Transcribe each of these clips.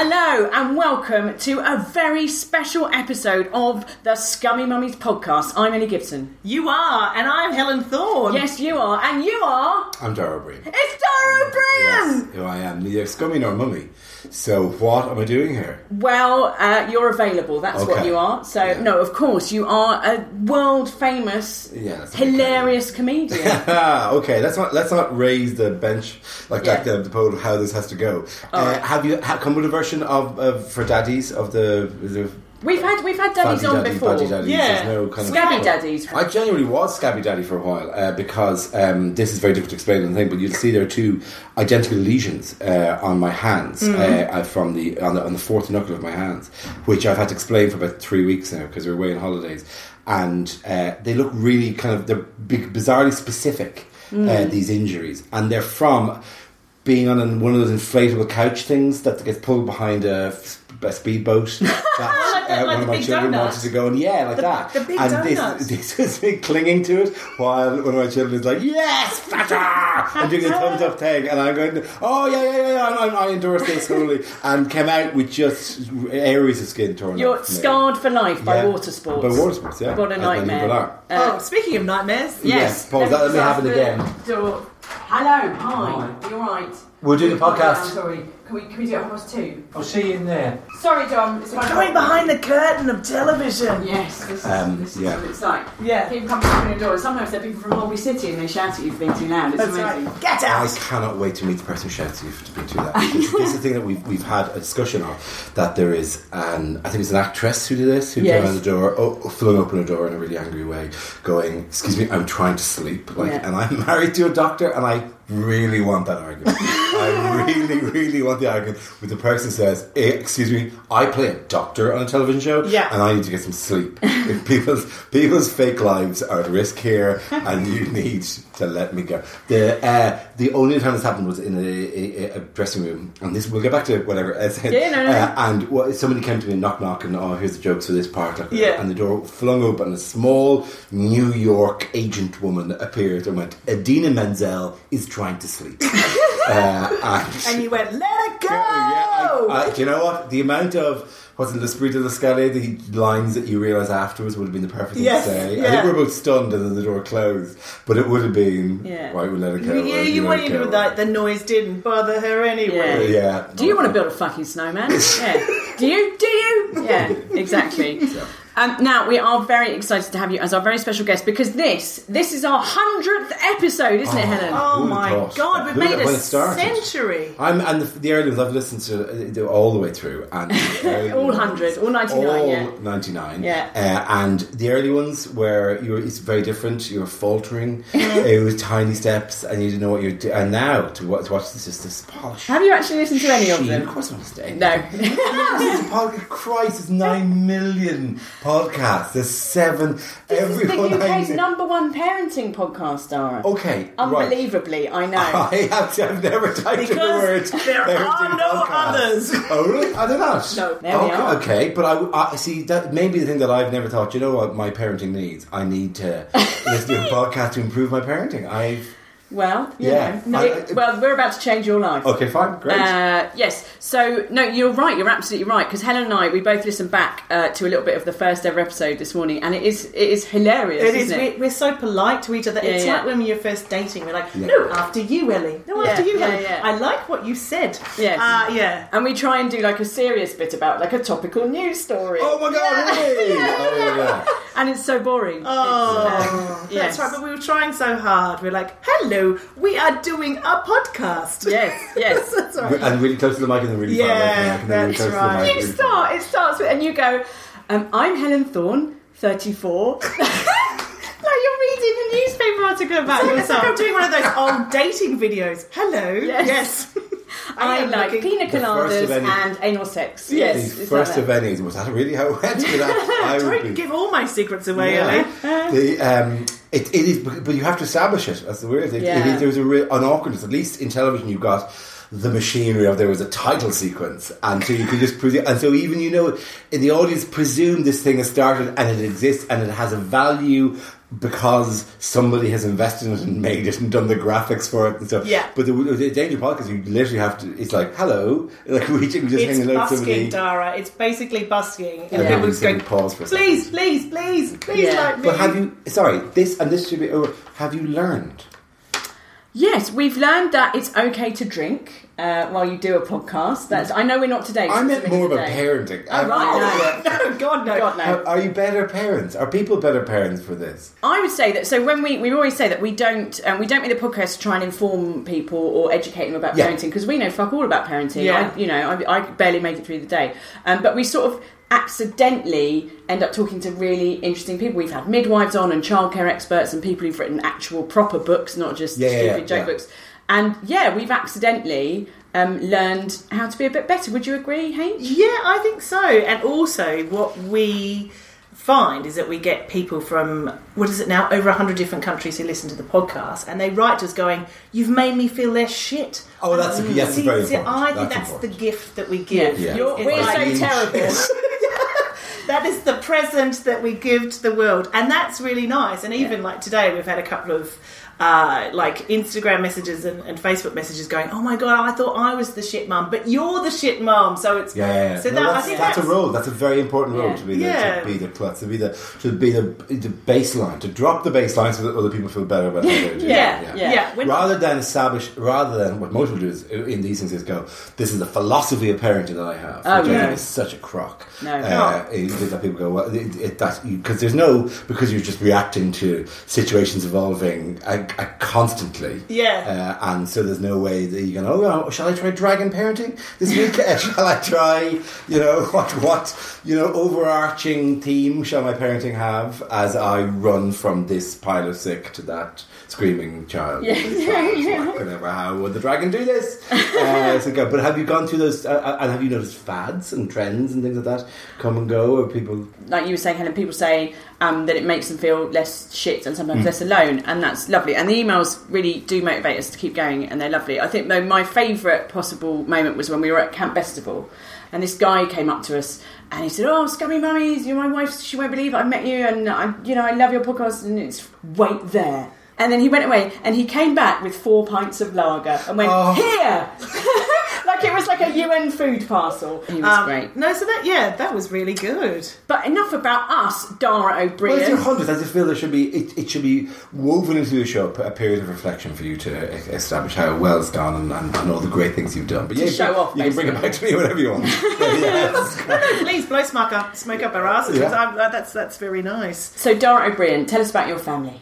Hello and welcome to a very special episode of the Scummy Mummies podcast. I'm Ellie Gibson. You are, and I'm Helen Thorne. Yes, you are, and you are. I'm Dara O Briain. It's Dara O Briain. Yes, who I am. Neither scummy nor mummy. So what am I doing here? Well, uh, you're available. That's what you are. So, Yeah. no, of course, you are a world famous, Yeah, hilarious comedian. Okay, let's not let's not raise the bench like Yeah. that the, the pole of how this has to go. Uh, have you ha- come with a version of, of for daddies of the, the We've had we've had daddies on daddy, before. Yeah. There's no kind Scabby of daddies. I genuinely was Scabby Daddy for a while uh, because um, this is very difficult to explain on the thing, but you'll see there are two identical lesions uh, on my hands Mm-hmm. uh, from the on, the on the fourth knuckle of my hands, which I've had to explain for about three weeks now because we're away on holidays, and uh, they look really kind of they're big, bizarrely specific. Uh, Mm. these injuries, and they're from being on an, one of those inflatable couch things that gets pulled behind a, a speedboat. That Like the- uh, like one of my children donut. wanted to go, and yeah, like The- that. the big and donuts. this, this is me clinging to it while one of my children is like, "Yes, fatter!" and doing a thumbs up thing, and I'm going, "Oh yeah, yeah, yeah, yeah I, I endorse this wholly," and came out with just areas of skin torn. You're off scarred for life by Yeah. water sports. By water sports, yeah. What a As nightmare. Uh, oh, speaking of nightmares, Yes, Paul, let me have it again. Door. Hello, hi. Are you alright? We're doing the podcast. Sorry. Can we, can we do it at half past two? I'll see you in there. Sorry, John. It's my going behind the curtain of television. Yes, this is, Um, this is yeah. what it's like. Yeah. People come knocking the door. Sometimes they're people from Holby City and they shout at you for being too loud. It's That's amazing. right. Get out! I out. cannot wait to meet the person who shouts at you to be too loud. This, this is the thing that we've, we've had a discussion of that there is an I think it's an actress who did this who Yes. came around the door, oh, flung open a door in a really angry way, going, "Excuse me, I'm trying to sleep," like, Yeah. and I'm married to a doctor, and I really want that argument. I really, really want the argument with the person says, eh, "Excuse me, I play a doctor on a television show, Yeah. and I need to get some sleep. people's people's fake lives are at risk here, and you need to let me go." The uh, the only time this happened was in a, a, a dressing room, and this we'll get back to whatever. As Yeah, no, no, no. Uh, and what, somebody came to me, knock knock, and oh, here's the jokes for this part. Like, Yeah. and the door flung open, and a small New York agent woman appeared and went, "Idina Menzel is trying to sleep." uh, and, And you went, let it go. yeah, I, I, do you know what? The amount of what's it, L'Esprit de l'Escalier, the lines that you realise afterwards would have been the perfect thing Yes, to say. I think we were both stunned and then the door closed, but it would have been, Yeah. right, we'll let it go. You, right, you we'll let wanted it to go. like the noise didn't bother her anyway. Yeah. Do you want to build a fucking snowman? yeah. Do you? Do you? Yeah, exactly. Um, now we are very excited to have you as our very special guest because this this is our hundredth episode, isn't it, Helen? Oh my have god, we've made a it century. I'm and the, the early ones I've listened to uh, all the way through, and the All 100, all 99, all yeah. 99. Yeah. Uh, and the early ones where you were, it's very different. You were faltering. it was tiny steps, and you didn't know what you're doing. And now to, wa- to watch this, is just this polished. Have you actually listened to any of them? Of course, I'm staying. No. This is a podcast. Christ, it's nine nine million podcasts. There's seven. This everyone is the UK's number one parenting podcast, Dara. Okay, right. Unbelievably, I know. I have I've never typed in the words. there are no podcast. others. Oh, really? Are there not? No, there okay, oh, are. Okay, but I, I see that maybe the thing that I've never thought. You know what my parenting needs? I need to listen to a podcast to improve my parenting. I Well, you Yeah. know. I- It- well, we're about to change your life. okay, fine, great. Uh, yes. So no, you're right. You're absolutely right. Because Helen and I, we both listened back uh, to a little bit of the first ever episode this morning, and it is it is hilarious. It is. isn't it? We're, we're so polite to each other. Yeah, it's yeah. like when you're first dating. We're like, Yeah. no, after you, Ellie. No, Yeah, after you, yeah, Helen. yeah. I like what you said. Yes. Uh, yeah. And we try and do like a serious bit about like a topical news story. oh my god, really? Oh yeah, yeah. And it's so boring. Oh, uh, yes. that's right. But we were trying so hard. We're like, hello, we are doing a podcast. Yes, yes. that's right. And really close to the mic and then really far away from the Yeah, mic and then really that's close to the right. mic. you really far start. It starts with, and you go. Um, I'm Helen Thorne, 34. like you're reading a newspaper article about It's like yourself. I'm doing one of those old dating videos. Hello. Yes. Yes. I am like looking- pina coladas any- and anal sex. Yes, is first of any. Was that really how it went? But that- I Don't be- give all my secrets away, Yeah. Ellie. the, um, it, it is, but you have to establish it. That's the weird thing. It Yeah. there's a real, an awkwardness. At least in television, you've got the machinery of there was a title sequence, and so you can just presume. And so even you know, in the audience, presume this thing has started and it exists and it has a value because somebody has invested in it and made it and done the graphics for it and stuff. Yeah. But the, the danger podcast, you literally have to. It's like hello, like reaching just It's hanging out busking. Dara. It's basically busking. And Yeah. people just going, pause for a second. please, please, please, please Yeah. like me. But have you? Sorry, this and this should be over. Have you learned? Yes, we've learned that it's okay to drink uh, while you do a podcast. That's I know we're not today. I meant a minute more about today. parenting. Oh, right, no. no, God, no. God no. Are, are you better parents? Are people better parents for this? I would say that. So when we we always say that we don't um, we don't make the podcast to try and inform people or educate them about Yeah. parenting because we know fuck all about parenting. Yeah. I, you know, I, I barely make it through the day. Um, but we sort of accidentally end up talking to really interesting people. We've had midwives on and childcare experts and people who've written actual proper books, not just Yeah, yeah, stupid yeah, joke yeah. books. And yeah, we've accidentally um, learned how to be a bit better. Would you agree, Hank? Yeah, I think so. And also, what we find is that we get people from what is it now over 100 different countries who listen to the podcast and they write to us going you've made me feel less shit Oh, that's- And yes, see, very see, important. I think That's that's, important. the gift that we give Yeah. You're, we're like- so terrible. that is the present that we give to the world and that's really nice and even Yeah. like today we've had a couple of uh, like Instagram messages and, and Facebook messages going, "Oh my god, I thought I was the shit mum, but you're the shit mum." So it's Yeah, yeah, yeah. So No, that, I that's, think that's, that's, a role. That's a very important role Yeah. to be the Yeah. to be the plus to be the to be the the baseline to drop the baseline so that other people feel better about how they're doing. Yeah, yeah. yeah. Rather than establish, rather than what most people do is in these things is go. This is the philosophy of parenting that I have, Oh, which I think is such a crock. No. uh, it- that people go. Well, it, it, that because there's no because you're just reacting to situations evolving uh, constantly. Yeah. Uh, and so there's no way that you can. Oh, well, shall I try dragon parenting this week? Uh, shall I try? You know what? What you know? Overarching theme shall my parenting have as I run from this pile of sick to that screaming child? Yeah. Yeah. Whatever. How would the dragon do this? uh, so go. But have you gone through those? Uh, uh, and have you noticed fads and trends and things like that come and go? Or people? like you were saying, Helen, people say um, that it makes them feel less shit and Mm. sometimes less alone, and that's lovely. And the emails really do motivate us to keep going, and they're lovely. I think though my favourite possible moment was when we were at Camp Bestival, and this guy came up to us and he said, "Oh, scummy mummies, you're my wife. She won't believe I met you, and I, you know, I love your podcast, and it's wait there." And then he went away, and he came back with four pints of lager and went Oh. here, like it was like a UN food parcel. He was Um, great. No, so that yeah, that was really good. But enough about us, Dara O Briain. Well, it's your hundredth. I just feel there should be it, it should be woven into the show a period of reflection for you to e- establish how well it's gone and, and, and all the great things you've done. But yeah, show you, off, you can bring it back to me whenever you want. But yes. No, no, please blow smoke up, smoke up our asses. Yeah. 'cause I'm- uh, that's that's very nice. So, Dara O Briain, tell us about your family.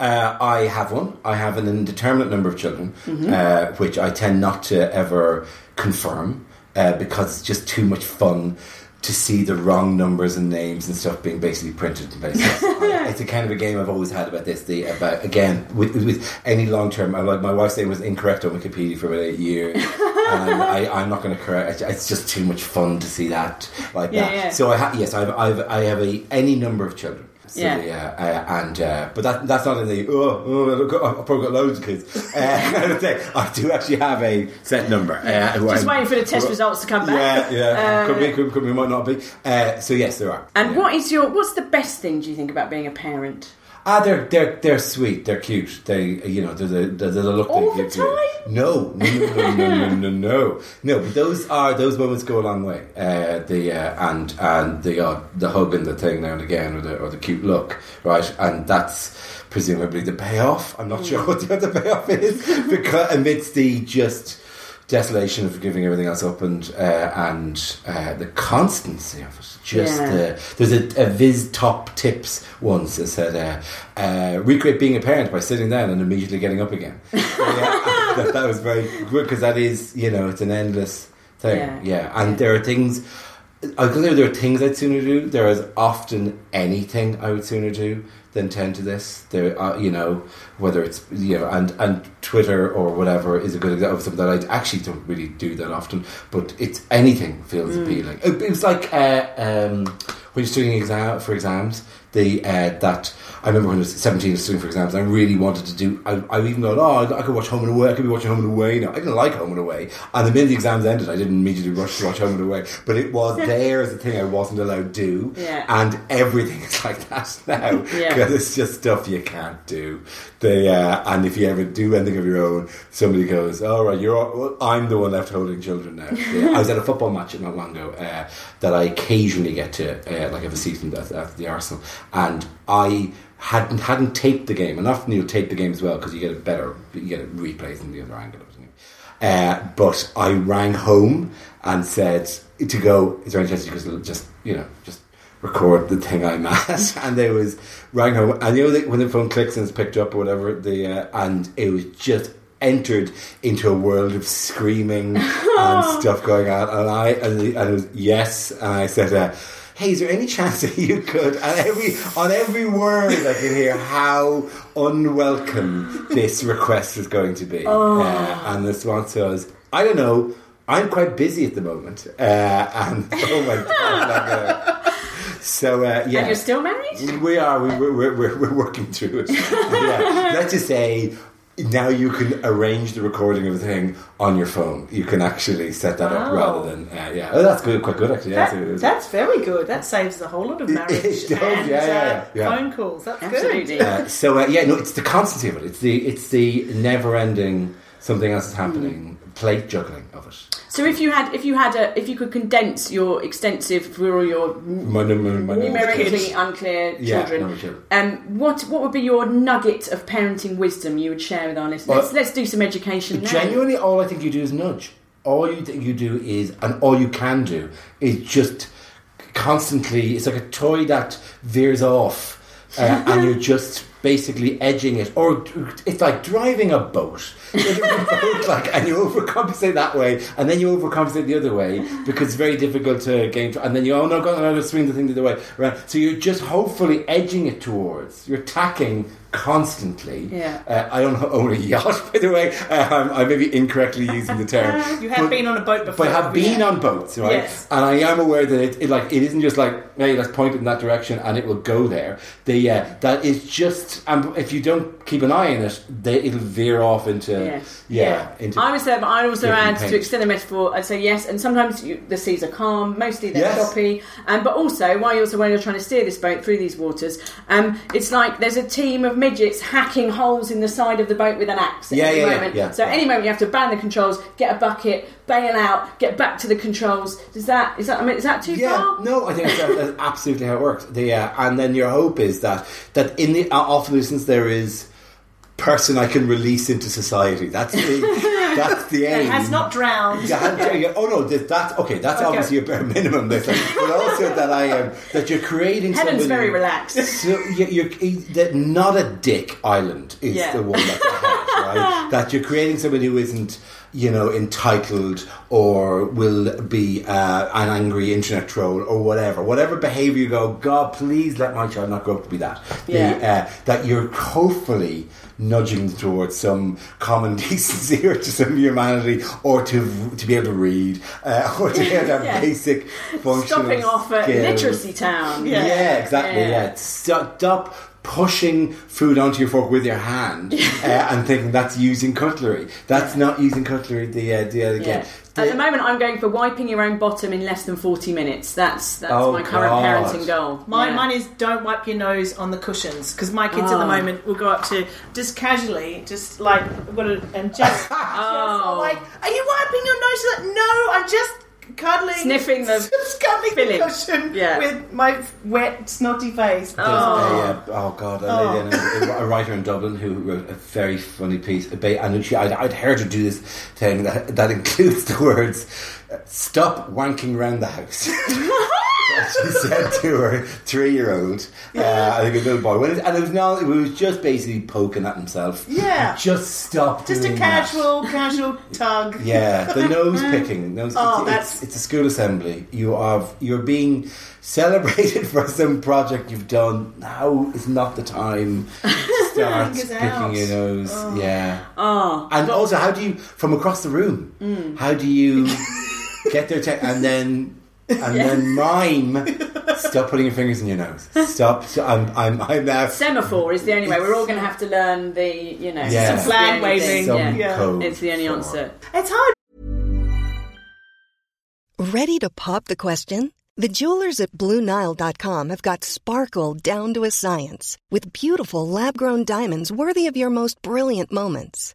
Uh, I have one. I have an indeterminate number of children, Mm-hmm. uh, which I tend not to ever confirm uh, because it's just too much fun to see the wrong numbers and names and stuff being basically printed in places. It's a kind of a game I've always had about this. The about again with, with any long term. Like my wife's name was incorrect on Wikipedia for about eight years. and I, I'm not going to correct. It's just too much fun to see that like Yeah, that. yeah. So I ha- yes, I've, I've I have a any number of children. So Yeah. yeah, uh, and uh, but that that's not in the oh, oh I've probably got loads of kids. Uh, kind of thing. I do actually have a set number. Uh, Just I'm- waiting for the test results to come back. Yeah, yeah, could be, could, could be, might not be. Uh, so yes, there are. And Yeah. what is your what's the best thing do you think about being a parent? Ah, they're they're they're sweet. They're cute. They you know they're the they're the look All they the give time? No, no, no, no, no, no, no, no. No, but those are those moments go a long way. Uh, the uh, and and the uh, the hug and the thing now and again, or the or the cute look, right? And that's presumably the payoff. I'm not sure what the other payoff is because amidst the just desolation of giving everything else up and uh, and uh, the constancy of it. Just Yeah. the there's a, a Viz Top Tips once that said uh, uh, recreate being a parent by sitting down and immediately getting up again. So, yeah, that, that was very good because that is you know it's an endless thing. Yeah. Yeah, and there are things. I there are things I'd sooner do. There is often anything I would sooner do than tend to this. There, are, you know, whether it's you know, and and Twitter or whatever is a good example of something that I actually don't really do that often. But it's anything feels appealing. It, it was like uh, um, when you're studying exam for exams. The uh, that I remember when I was seventeen, I was studying for exams. I really wanted to do. I, I even thought, oh, I, I could watch Home and Away. I could be watching Home and Away now. I didn't like Home and Away. And the minute the exams ended, I didn't immediately rush to watch Home and Away. But it was there as a thing I wasn't allowed to do. Yeah. And everything is like that now Yeah. it's just stuff you can't do. The uh, and if you ever do anything of your own, somebody goes, "All right, you're. all- Well, I'm the one left holding children now." Yeah. I was at a football match not long ago uh, that I occasionally get to, uh, like, have a season at, at the Arsenal, and I hadn't hadn't taped the game, and often you'll tape the game as well because you get a better, you get a replay in the other angle. Uh, but I rang home and said to go. Is there any chance you could just you know just record the thing I'm at? and there was rang home, and you know that when the phone clicks and it's picked up or whatever, the uh, and it was just entered into a world of screaming and stuff going on, and I and, the, and it was yes, and I said. Uh, Hey, is there any chance that you could, and every on every word I could hear how unwelcome this request is going to be, uh, and the response was, "I don't know, I'm quite busy at the moment," uh, and oh my god, so uh, yeah, And you're still married? we are. We, we're, we're, we're, we're working through it. yeah. Let's just say now you can arrange the recording of the thing on your phone. You can actually set that up rather than uh, yeah. Oh, that's good. Quite good actually. Yeah, That, so it that's very good. That saves a whole lot of marriage it does, and yeah, yeah, uh, yeah. phone calls. That's Absolutely. good. Uh, so uh, yeah, no, it's the constancy of it. It's the it's the never ending something else is happening. Plate juggling of it. So if you had if you had a if you could condense your extensive for all your My, my, my, numerically unclear children, children. um, what what would be your nugget of parenting wisdom you would share with our listeners? Well, let's, let's do some education now. Genuinely, all I think you do is nudge. All you think you do is, and all you can do is just constantly. It's like a toy that veers off, uh, and you're just basically edging it. Or it's like driving a boat. Like, and you overcompensate that way, and then you overcompensate the other way because it's very difficult to gain. And then you oh no, go no, swing the thing the other way. Right. So you're just hopefully edging it towards. You're tacking constantly. Yeah. Uh, I don't own a yacht, by the way. Um, I may be incorrectly using the term. You have But- been on a boat before. But I have been on boats, right? Yes. And I am aware that it, it like it isn't just like hey, let's point it in that direction and it will go there. The uh, that is just and if you don't keep an eye on it, they, it'll veer off into Yes. yeah, into I was there, but I also add to extend the metaphor. I'd say yes, and sometimes you, the seas are calm, mostly they're Yes. choppy. Um, but also, while you're also when you're trying to steer this boat through these waters, um, it's like there's a team of midgets hacking holes in the side of the boat with an axe. at Yeah, any yeah, moment. yeah. So any moment you have to ban the controls, get a bucket, bail out, get back to the controls. Does that is that I mean is that too Yeah, far? no, I think that's, that's absolutely how it works. The uh, and then your hope is that that in the uh, often since there is person I can release into society. That's the that's the aim. It has not drowned. Yeah, oh no, that, that's okay. That's Okay. obviously a bare minimum. Like, but also that I am that you're creating. Heaven's somebody- very relaxed. So you, you're that not a dick island is Yeah. the one that's ahead, right? that you're creating somebody who isn't. you know, entitled or will be uh, an angry internet troll or whatever. Whatever behaviour you go, God, please let my child not grow up to be that. The, Yeah. uh, that you're hopefully nudging towards some common decency or to some humanity or to to be able to read uh, or to be able to have Yeah. basic functional Stopping off at skills. Literacy Town. Yeah, exactly. Yeah. Yeah, Stop, stop pushing food onto your fork with your hand uh, and thinking that's using cutlery. That's not using cutlery. The uh, the Yeah. again. At the moment, I'm going for wiping your own bottom in less than 40 minutes. That's that's Oh, my current God. parenting goal. My Yeah. mine is don't wipe your nose on the cushions because my kids at the Oh. moment will go up to just casually, just like what a, and just, just Oh. like, are you wiping your nose? Like, no, I'm just cuddling, Sniffing the just cuddling filling. the cushion Yeah. with my wet snotty face. There's a, uh, oh god, a, lady, a, a writer in Dublin who wrote a very funny piece, about, and she, I'd, I'd heard her do this thing that, that includes the words "stop wanking around the house." she said to her three-year-old, uh, I think a little boy, when it, and it was not, it was just basically poking at himself. Yeah. just stop. Just a doing that. casual, casual tug. Yeah, the nose picking. Nose, Oh, it's, that's- it's, it's a school assembly. You are you're being celebrated for some project you've done. Now is not the time to start picking your nose. Yeah. Oh, And also, how do you from across the room? Mm. How do you get their te- and then and then mime? Stop putting your fingers in your nose. Stop. I'm I'm I'm now. semaphore is the only way. We're all going to have to learn the, you know, Yeah. it's Some the flag only waving. Some Yeah. Yeah. code It's the only for- answer. It's hard. Ready to pop the question? The jewelers at BlueNile.com have got sparkle down to a science with beautiful lab grown diamonds worthy of your most brilliant moments.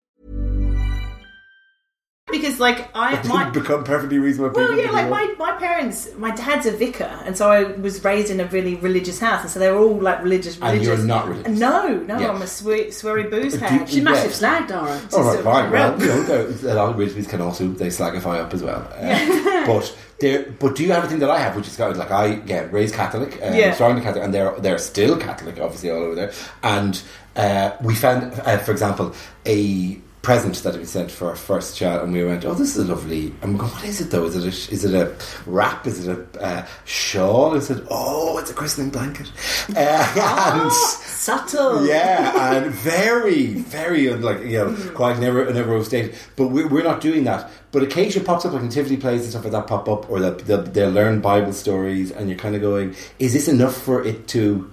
Because like I my become perfectly reasonable well yeah like my, my parents my dad's a vicar and so I was raised in a really religious house and so they were all like religious And you're not religious? no no Yeah. I'm a sweet sweary booze Do- hag do- She's massive Yeah. slag, Dara. Oh, right, fine. Well, you know, there- a lot of religions can also they slagify up as well. Uh, but there, but do you have a thing that I have, which is kind of like I yeah raised Catholic, uh, Yeah. strongly Catholic, and they're they're still Catholic, obviously all over there. And uh, we found, uh, for example, a present that we sent for our first child, and we went, "Oh, this is lovely." And we go, "What is it though? Is it a, is it a wrap? Is it a uh, shawl? Is it? Oh, it's a christening blanket." Uh, and subtle yeah, and very, very like you know, quite never never overstated. But we're, we're not doing that. But occasionally pops up like nativity plays and stuff like that pop up, or that they'll, they'll learn Bible stories, and you're kind of going, "Is this enough for it to?"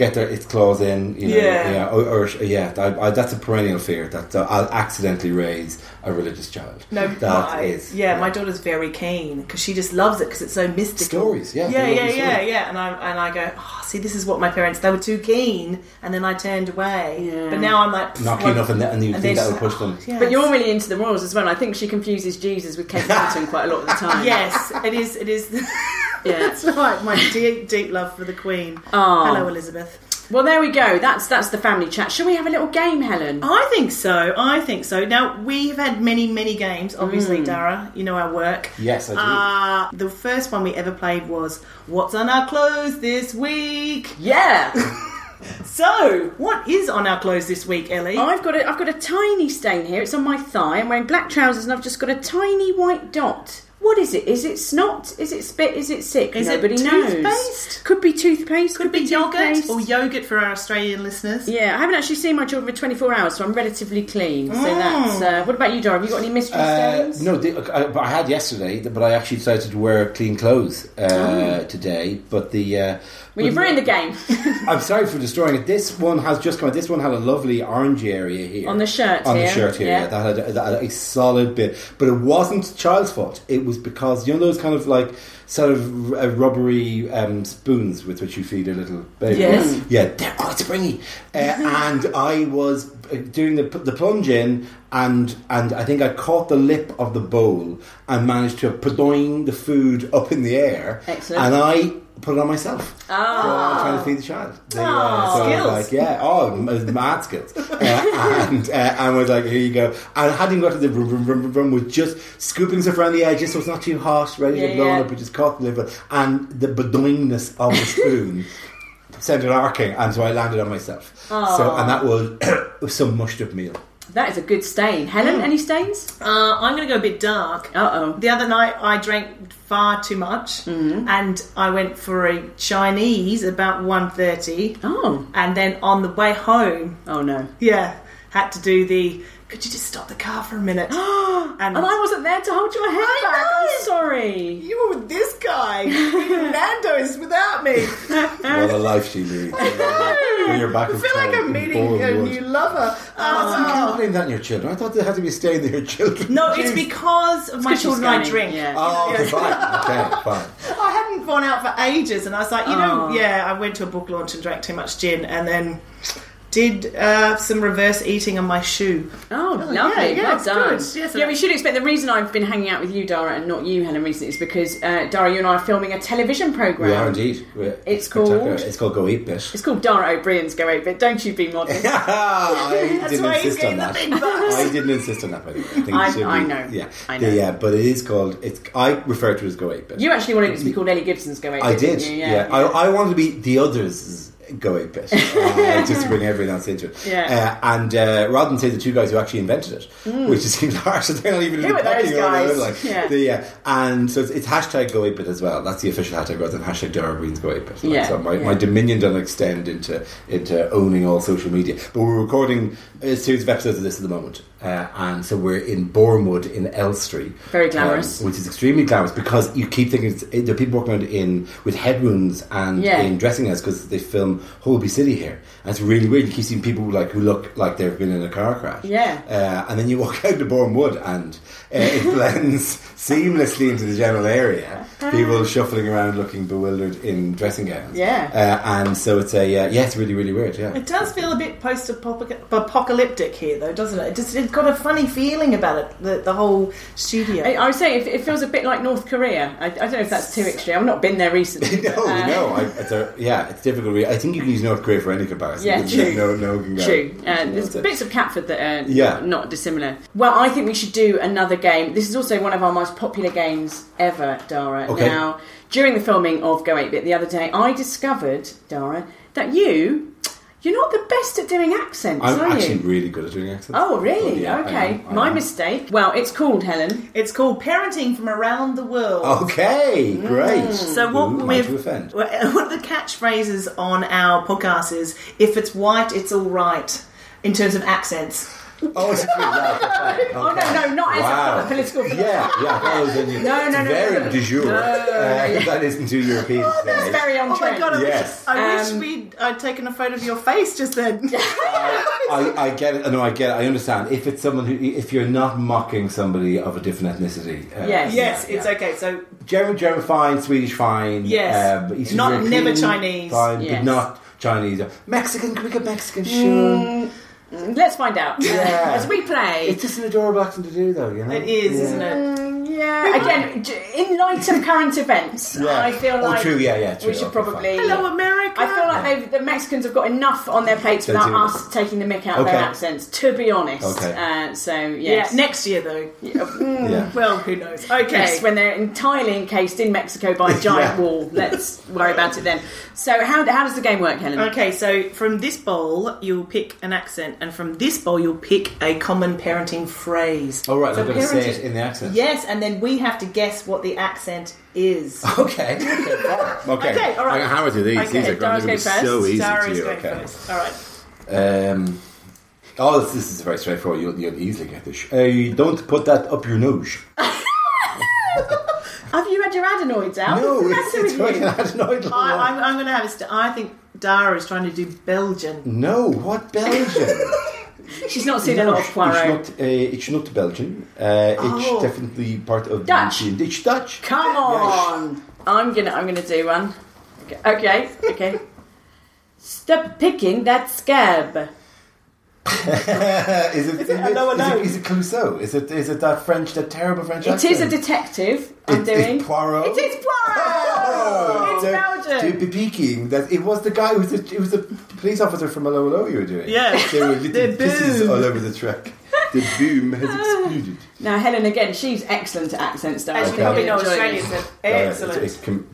Get their, its claws in, you know, Yeah. yeah, or, or yeah, I, I, that's a perennial fear that uh, I'll accidentally raise a religious child. No, that my, is, yeah, my daughter's very keen because she just loves it because it's so mystical. Stories, yeah, yeah, yeah, yeah, yeah. And I and I go, oh, see, this is what my parents they were too keen, and then I turned away. Yeah. But now I'm like, not pff, keen enough, and, th- and you and think that will just push like, them. oh, But you're really into the royals as well. I think she confuses Jesus with Kate Middleton quite a lot of the time. Yes, it is. It is. Yeah. That's right. My deep, deep love for the Queen. Oh. Hello, Elizabeth. Well, there we go. That's that's the family chat. Shall we have a little game, Helen? I think so. I think so. Now we've had many, many games. Obviously, Mm. Dara, you know our work. Yes, I do. Uh, the first one we ever played was "What's on our clothes this week." Yeah. So, what is on our clothes this week, Ellie? I've got a, I've got a tiny stain here. It's on my thigh. I'm wearing black trousers and I've just got a tiny white dot. What is it? Is it snot? Is it spit? Is it sick? Is it Nobody knows. toothpaste? Could be toothpaste. Could be yogurt toothpaste. or yogurt for our Australian listeners. Yeah, I haven't actually seen my children for 24 hours, so I'm relatively clean. So Mm. that's. Uh, what about you, Dara? Have you got any mystery Uh, stains? no, the, I, but I had yesterday, but I actually decided to wear clean clothes uh, Oh. today. But the uh, Well, you've ruined the game I'm sorry for destroying it. This one has just come out. This one had a lovely orangey area here on the shirt. on here. the shirt here. Yeah. Yeah, that had, a, that had a solid bit, but it wasn't child's fault. It was because you know those kind of like sort of uh, rubbery um, spoons with which you feed a little baby. Yes. yeah, they're quite springy. Uh, and I was uh, doing the the plunge in, and and I think I caught the lip of the bowl and managed to padoing the food up in the air. Excellent. And I put it on myself. Ah. So I'm trying to feed the child. The, Ah, so I was. Like, yeah, oh, m- mad skills. Uh, and uh, and was like, here you go. And hadn't got to the room, room, room, room, was just scooping stuff around the edges so it's not too hot, ready Yeah, to blow yeah. up, just caught the lip. And the bedoingness of the spoon sent it arcing, and so I landed on myself. So, and that was, was some mushed up meal. That is a good stain. Helen, Mm. any stains? Uh, I'm going to go a bit dark. Uh oh. The other night I drank far too much Mm-hmm. and I went for a Chinese about 1.30 Oh. and then on the way home, Oh no. yeah, had to do the, could you just stop the car for a minute? And I wasn't there to hold your hand I back. know. I'm sorry. You were with this guy. Nando's without me. What a life she leads. when you're back I feel like I'm meeting a new lover. Oh, uh, you can't Oh. blame that on your children. I thought there had to be staying stain in your children. No, it's because of my children I drink. yeah. Oh, okay, Yeah. fine. Okay, fine. I hadn't gone out for ages, and I was like, you know, Oh. yeah, I went to a book launch and drank too much gin, and then did uh, some reverse eating on my shoe. Oh, yeah, lovely. yeah, well it's done. good. Yes, yeah, we should expect the reason I've been hanging out with you, Dara, and not you, Helen, recently is because, uh, Dara, you and I are filming a television programme. We are indeed. We're- It's called- It's called Go 8 Bit. It's called Dara O Briain's Go 8 Bit. Don't you be modest. I That's didn't why insist on that. I didn't insist on that, by the way. I, think I- I be- know. Yeah, I know. Yeah, but it is called. It's. I refer to it as Go 8 Bit. You actually wanted it to be called Ellie Gibson's Go 8. Bit. I did. didn't you? Yeah, I, I wanted to be the others. Go Bit, uh, just to bring everyone else into it. Yeah. Uh, and uh, rather than say the two guys who actually invented it, which just seems harsh, so they're not even in Mm. The are those pecking order, guys? Like, Yeah. the, yeah. And so it's, it's hashtag Go Bit as well. That's the official hashtag rather than hashtag Dara Green's Go. Like, Yeah, So my, yeah. my dominion doesn't extend into into owning all social media. But we're recording a series of episodes of this at the moment, uh, and so we're in Borehamwood in Elstree, Very glamorous. um, which is extremely glamorous because you keep thinking it's, it, there are people walking around in with head wounds and Yeah. in dressing gowns because they film Holby City here, and it's really weird. You keep seeing people like who look like they've been in a car crash, Yeah. uh, and then you walk out to Borehamwood and uh, it blends seamlessly into the general area. People shuffling around looking bewildered in dressing gowns, Yeah. uh, and so it's a uh, yeah, it's really really weird, yeah. It does feel a bit post-apocalyptic here, though, doesn't it? it just, it's got a funny feeling about it, the, the whole studio. I, I would say it, it feels a bit like North Korea. I, I don't know if that's too extreme. I've not been there recently. no, but, uh, no, I, it's a, yeah, it's difficult. I think you can use North Korea for any comparison. Yeah, true. No, no, one can go. True. Uh, there's bits of Catford that are Yeah. not dissimilar. Well, I think we should do another game. This is also one of our most popular games ever, Dara. Okay. Now, during the filming of Go 8 Bit the other day, I discovered, Dara, that you, you're not the best at doing accents, are you? I'm are actually you? really good at doing accents. Oh, really? Yeah, I okay. am, I My am. mistake. Well, it's called, Helen. It's called Parenting from Around the World. Okay, great. Mm. So what Ooh, might we've to offend. well, one of the catchphrases on our podcast is "If it's white, it's all right." In terms of accents, Oh, it's a good right, Oh, no, no, not as Wow. a political. Yeah, yeah. That was in No, no, no, Very no. de jour. No. Uh, that isn't too European. It's today. very on oh my trend. god, I Yes. wish, I Um, wish we'd I'd taken a photo of your face just then. I, I get it. No, I get it. I understand. If it's someone who, if you're not mocking somebody of a different ethnicity, uh, Yes. yes, yeah, it's yeah. okay. So German, German, fine. Swedish, fine. Yes. um, Eastern Not- European, never Chinese. Fine, Yes. but not Chinese. Mexican, can we get Mexican? Sure. Let's find out Yeah. as we play. It's just an adorable accent to do, though. You know, it is, Yeah. isn't it? Mm, Yeah, again, in light of current events, Yeah. I feel Oh, like true, yeah, yeah, true, we should probably. Hello, America. I feel like they've, the Mexicans have got enough on their plates They without do. us taking the mick out of their accents. To be honest, Okay. uh, so Yeah, yes, next year though. Mm, Yeah. Well, who knows? Okay. Yes, when they're entirely encased in Mexico by a giant Yeah. wall. Let's worry about it then. So, how, how does the game work, Helen? Okay, so from this bowl you'll pick an accent, and from this bowl you'll pick a common parenting phrase. All right, So I'm going to say it in the accent. Yes, and then we have to guess what the accent is. Okay. Okay. Okay. Okay, all right. I'm gonna these. Okay, these are Dara's going to be going so easy Dara's to you. going Okay. first. All right. Um, oh, this, this is very straightforward. You'll, you'll easily get this. Uh, don't put that up your nose. Have you had your adenoids out? No, it's, the it's matter fucking with adenoid. I, I'm, I'm going to have a. St- I think Dara is trying to do Belgian. No, what Belgian? She's not seen a lot of It's not, uh, it's not Belgian. Uh, Oh. It's definitely part of Dutch. the It's Dutch. Come on! I'm gonna I'm gonna do one. Okay, okay. okay. Stop picking that scab. Is it, is, it a lower is, it, nose? is it Clouseau? Is it is it that French, that terrible French It accent? is a detective. I'm It- doing. It's Poirot. It is Poirot. Oh, it's to- Belgian. To be peeking, that it was the guy who was the, it was the police officer from 'Allo 'Allo you were doing. Yeah. there were little The pieces boom. all over the track. The boom has exploded. Now Helen again. She's excellent at accents. Though. As you think probably know, enjoy Australians are excellent. It's, it's com-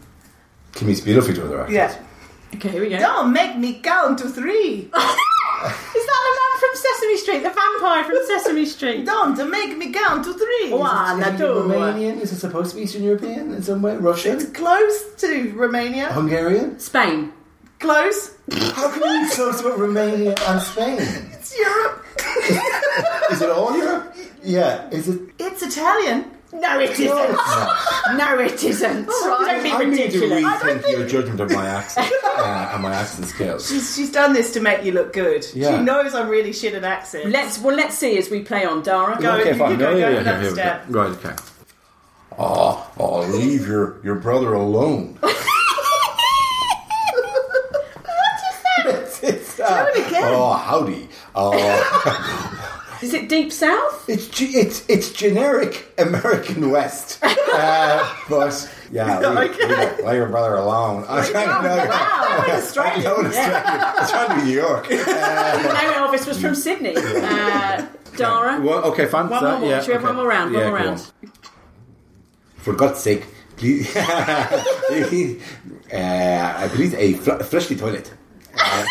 commutes beautifully to other accents. yeah. Okay, here we go. Don't make me count to three. Is that the man from Sesame Street? The vampire from Sesame Street? Don't make me count to three. One, Is it two. Romanian? Is it supposed to be Eastern European in some way? Russian? It's close to Romania. Hungarian? Spain. Close. How can you talk about Romania and Spain? It's Europe. Is it all Europe? Yeah. Is it? It's Italian. No, it isn't. No, it isn't. Don't be I need to ridiculous. rethink your judgment of my accent uh, and my accent skills. She's, she's done this to make you look good. Yeah. She knows I'm really shit at accents. Let's well, let's see as we play on. Dara, Go. okay, you fine. go, No, go, yeah, yeah, another here we go. step. Right, okay. Oh, oh, leave your, your brother alone. It's, it's, uh, Do it again. Oh, howdy. Oh, Is it Deep South? it's ge- it's it's generic American West, uh, but yeah, leave, Okay. leave, leave your brother alone. I'm trying to know. Wow, like Australian. I know it's Australian. I'm trying to be New York. No, Elvis was from Sydney. Uh, Dara, Well, okay, fine. One so, more, more. yeah, Should we have okay. one more round? One Yeah, more go round. For God's sake, please. uh, I believe a fl- fleshly toilet. Uh,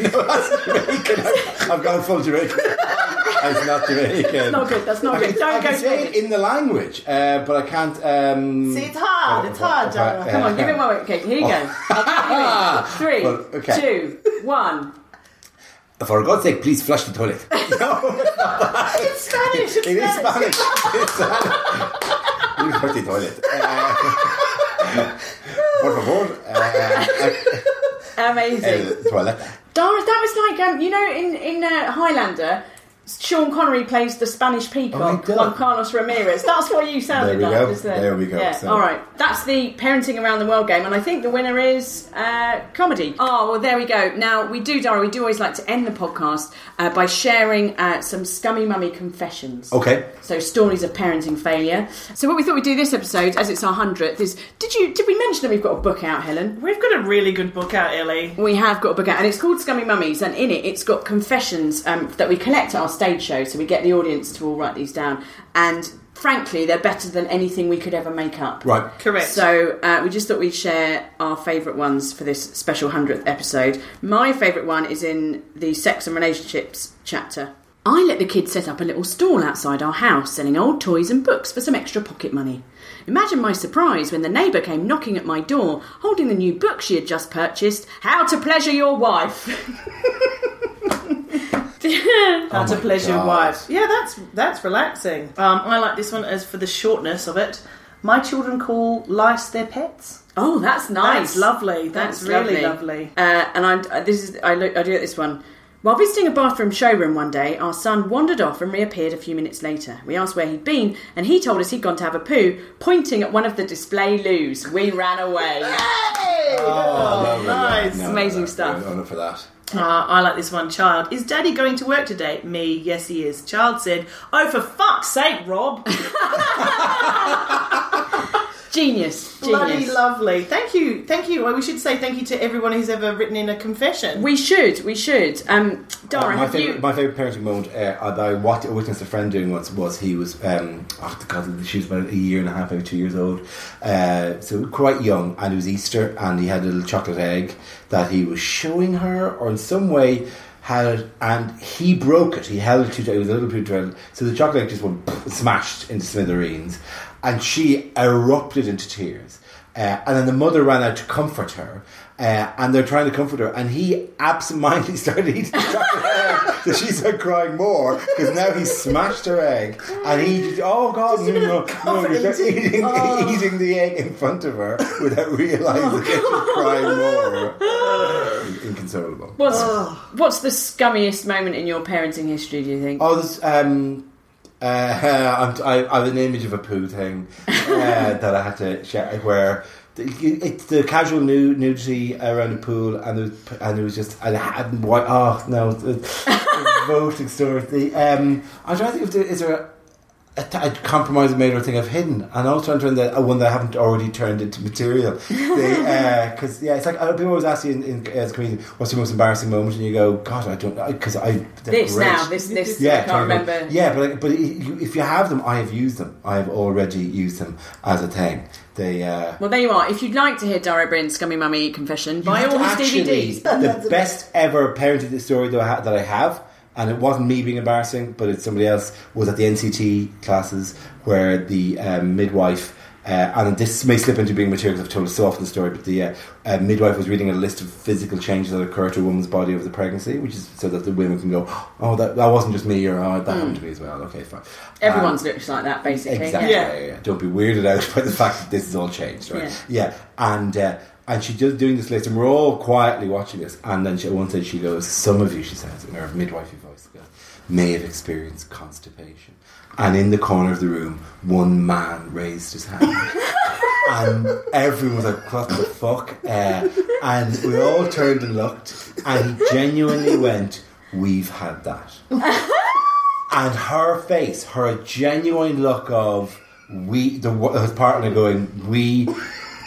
no, that's Jamaican. I've, I've gone full Jamaican. It's not Jamaican. That's not good. That's not I good. can, Don't I go can say Jamaican. it in the language, uh, but I can't. Um, See, it's hard. It's hard, Dara. Come on, give it one. Okay, here you go. I'll count you in. Three, Well, okay. two, one. For God's sake, please flush the toilet. It's Spanish. It's It is Spanish. Spanish. It's Spanish. Please flush the toilet. Uh, por favor. Uh, Amazing. el toilet. Dara, that was like um, you know in in uh, Highlander. Sean Connery plays the Spanish Oh, peacock, he does. Carlos Ramirez. That's what you sounded There we like. go. isn't it? There we go. Yeah. So- All right. That's the parenting around the world game, and I think the winner is uh, comedy. Oh well, there we go. Now we do, Dara. We do always like to end the podcast uh, by sharing uh, some scummy mummy confessions. Okay. So stories of parenting failure. So what we thought we'd do this episode, as it's our hundredth, is did you did we mention that we've got a book out, Helen? We've got a really good book out, Ellie. We have got a book out, and it's called Scummy Mummies, and in it, it's got confessions um, that we collect at our stage show. So we get the audience to all write these down, and frankly, they're better than anything we could ever make up. Right. Correct. So uh, we just thought we'd share our favourite ones for this special hundredth episode. My favourite one is in the sex and relationships chapter. I let the kids set up a little stall outside our house selling old toys and books for some extra pocket money. Imagine my surprise when the neighbour came knocking at my door holding the new book she had just purchased How to Pleasure Your Wife. How to my pleasure God. wife. Yeah, that's that's relaxing. Um, I like this one as for the shortness of it. My children call lice their pets. Oh, that's nice. That's lovely. That's, really lovely. Uh, and I'm uh, this is I look I do at this one. While visiting a bathroom showroom one day, our son wandered off and reappeared a few minutes later. We asked where he'd been, and he told us he'd gone to have a poo, pointing at one of the display loos. We ran away. Hey! Oh, nice. No, Amazing no, stuff. no, no, for that. Uh, I like this one. Child, is Daddy going to work today? Me, yes, he is. Child said, "Oh, for fuck's sake, Rob!" Genius, Bloody genius. lovely. Thank you, thank you. Well, we should say thank you to everyone who's ever written in a confession. We should, we should. Um, Dara, Uh, my have favorite, you? my favorite parenting moment uh, that I watched, witnessed a friend doing once was he was um, oh god she was about a year and a half, maybe two years old, uh, so quite young, and it was Easter, and he had a little chocolate egg that he was showing her, or in some way had it, and he broke it. He held it too tight. It was a little too tight, so the chocolate egg just went smashed into smithereens, and she erupted into tears. Uh, and then the mother ran out to comfort her, uh, and they're trying to comfort her, and he absentmindedly started eating the chocolate egg, so she started crying more because now he smashed her egg, and he, oh god, no, no, no, he started eating, eating the egg in front of her without realizing it, she's crying more. Inconsolable. What's what's the scummiest moment in your parenting history? Do you think? Oh, this, um, uh, I'm, I, I have an image of a poo thing uh, that I had to share where the, it's the casual nu- nudity around the pool, and it was, and it was just I hadn't white. Oh no, voting story. The um, I'm trying to think if there is there. A, a, a compromise made or thing I've hidden, and also I'm trying to a one that I haven't already turned into material. Because yeah, it's like uh, people always ask you in, in, as a comedian, "What's your most embarrassing moment?" And you go, "God, I don't," because I, this great." now, this this. Yeah, I can't remember. Yeah, but but if you have them, I have used them. I have already used them as a thing. They. Uh, Well, there you are. If you'd like to hear Dara O Briain's Scummy Mummy confession, buy all his have to actually- DVDs. The best ever parenting story that I, ha- that I have, and it wasn't me being embarrassing, but it's somebody else, was at the NCT classes where the um, midwife. Uh, and this may slip into being material because I've told it so often the story, but the uh, uh, midwife was reading a list of physical changes that occur to a woman's body over the pregnancy, which is so that the women can go, oh, that, that wasn't just me, or oh, that happened to me as well. Okay, fine. Everyone's Um, looks like that, basically. Exactly. Yeah. Yeah. Yeah, yeah. Don't be weirded out by the fact that this has all changed, right? Yeah. And uh, and she's just doing this list, and we're all quietly watching this. And then she, at one stage she goes, "Some of you," she says in her midwifey voice, goes, "may have experienced constipation." And in the corner of the room, one man raised his hand. and everyone was like, "What the fuck?" Uh, and we all turned and looked, and he genuinely went, "We've had that." and her face, her genuine look of we, the his partner going, we,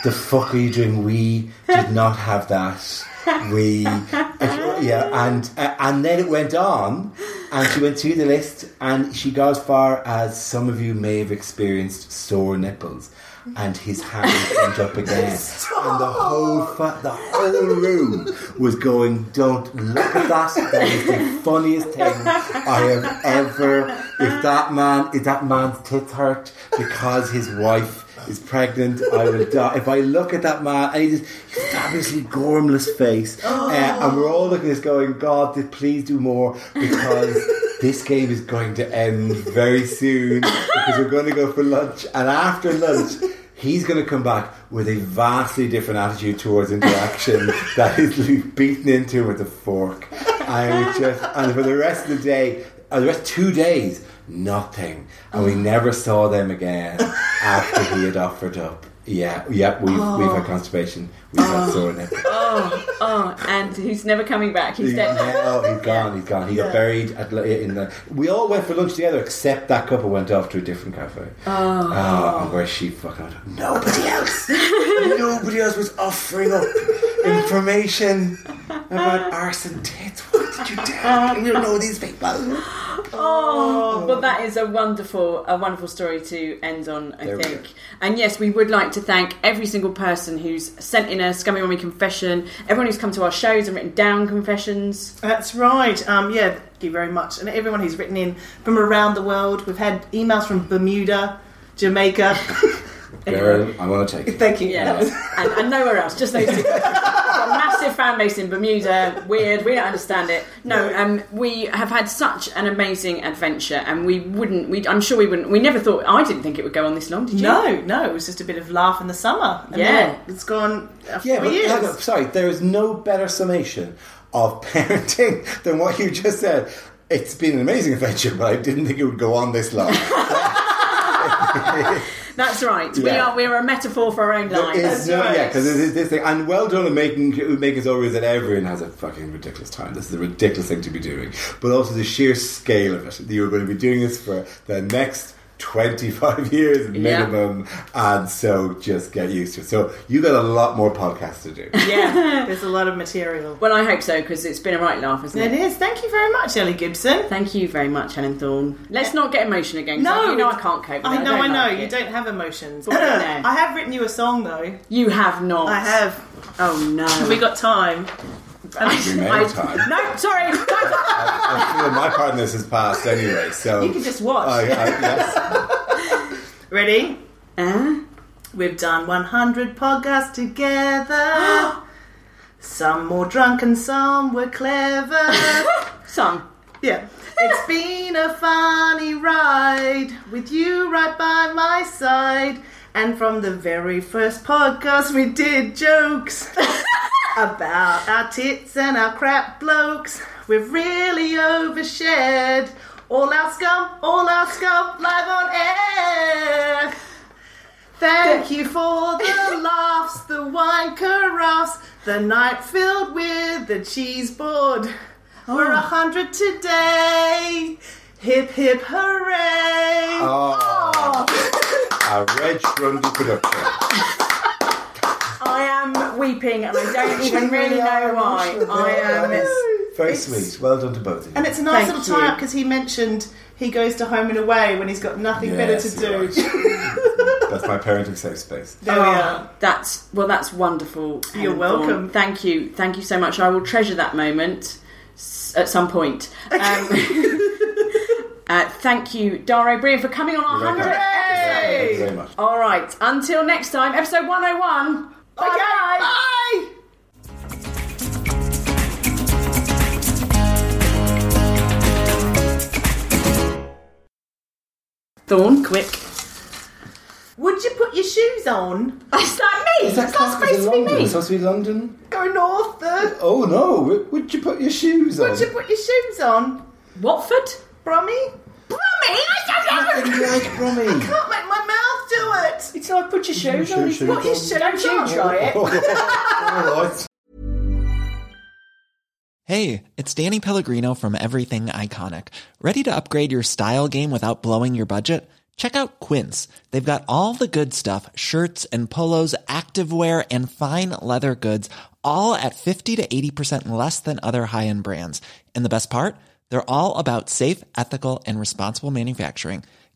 the fuck are you doing? We did not have that. We, yeah, and uh, and then it went on, and she went through the list, and she got as far as some of you may have experienced sore nipples. And his hand went up again, and the whole fa- the whole room was going. Don't look at that. That is the funniest thing I have ever. If that man, if that man's tits hurt because his wife is pregnant, I will die. If I look at that man and he's this fabulously gormless face, uh, and we're all looking at this going, God, please do more because this game is going to end very soon because we're going to go for lunch, and after lunch. He's going to come back with a vastly different attitude towards interaction that is beaten into him with a fork. I just, and for the rest of the day, uh, the rest two days, nothing, and we ah. never saw them again after he had offered up. Yeah, yep, we've we've had oh. constipation, we've had oh. sore nipples. Oh, oh, and he's never coming back. He's dead. No, he's gone. He's gone. He got buried at, in the. We all went for lunch together, except that couple went off to a different cafe. Oh, and where she fucking nobody else, nobody else was offering up information about arse and tits. What did you do? You don't know these people. Oh, well, that is a wonderful, a wonderful story to end on. I There think. And yes, we would like to thank every single person who's sent in a scummy mummy confession. Everyone who's come to our shows and written down confessions. That's right. Um, yeah, thank you very much. And everyone who's written in from around the world. We've had emails from Bermuda, Jamaica. Girl, I want to take it. Thank you. Yeah, and, and nowhere else. Just those two. We've got a massive fan base in Bermuda. Weird. We don't understand it. No, um, we have had such an amazing adventure, and we wouldn't. We, I'm sure we wouldn't. We never thought. I didn't think it would go on this long. Did you? no, no, it was just a bit of laugh in the summer. And Yeah. then it's gone Yeah, but years. hang on, sorry, there is no better summation of parenting than what you just said. It's been an amazing adventure, but I didn't think it would go on this long. That's right. We are we're a metaphor for our own lives. It's, no, yeah, because this thing, and well done on making making us always that everyone has a fucking ridiculous time. This is a ridiculous thing to be doing, but also the sheer scale of it. You're going to be doing this for the next. 25 years minimum, and so just get used to it. So, you got a lot more podcasts to do. Yeah, there's a lot of material. Well, I hope so because it's been a right laugh, isn't It it? is. Thank you very much, Ellie Gibson. Thank you very much, Helen Thorne. Let's not get emotion again No, you know I can't cope. With I know, don't I know. like You it. don't have emotions. I. I have written you a song though. You have not. I have. Oh no. We got time. We may have time. No, sorry. Don't- I feel my part in this has passed anyway, so. you can just watch. I, I, yes. Ready? Uh? We've done 100 podcasts together. some more drunk and some were clever. Some. yeah. It's been a funny ride with you right by my side. And from the very first podcast, we did jokes about our tits and our crap blokes. We've really overshared all our scum, all our scum live on air. Thank you for the laughs, the wine carafes, the night filled with the cheese board. We're oh. a hundred today. Hip hip hooray! Oh, a Reg Grundy production. I am weeping and I don't even really know why. I am. Very It's- sweet. Well done to both of you. And it's a nice Thank little tie up because he mentioned he goes to home and away when he's got nothing better to do. That's my parenting safe space. There we Oh, are. That's well. That's wonderful. You're Helen welcome. Thorne. Thank you. Thank you so much. I will treasure that moment s- at some point. Um, uh, thank you, Dara O Briain, for coming on our You're welcome. hundredth Thank you very much. All right. Until next time, episode one hundred one. Bye bye. Bye! Thorne, quick. Would you put your shoes on? Is that me? Is that That's not supposed to be London? me. It's supposed to be London? Go north, then. Oh no, would- would you put your shoes on? Would you put your shoes on? Watford. Brummy? Brummy. I don't Nothing like Brummy. Can't make my mouth do it! It's like put your shoes Shoe- on. shoes Put your on. shoes Don't you on. try it. All right. Hey, it's Danny Pellegrino from Everything Iconic. Ready to upgrade your style game without blowing your budget? Check out Quince. They've got all the good stuff shirts and polos, activewear, and fine leather goods, all at 50 to 80% less than other high end brands. And the best part? They're all about safe, ethical, and responsible manufacturing.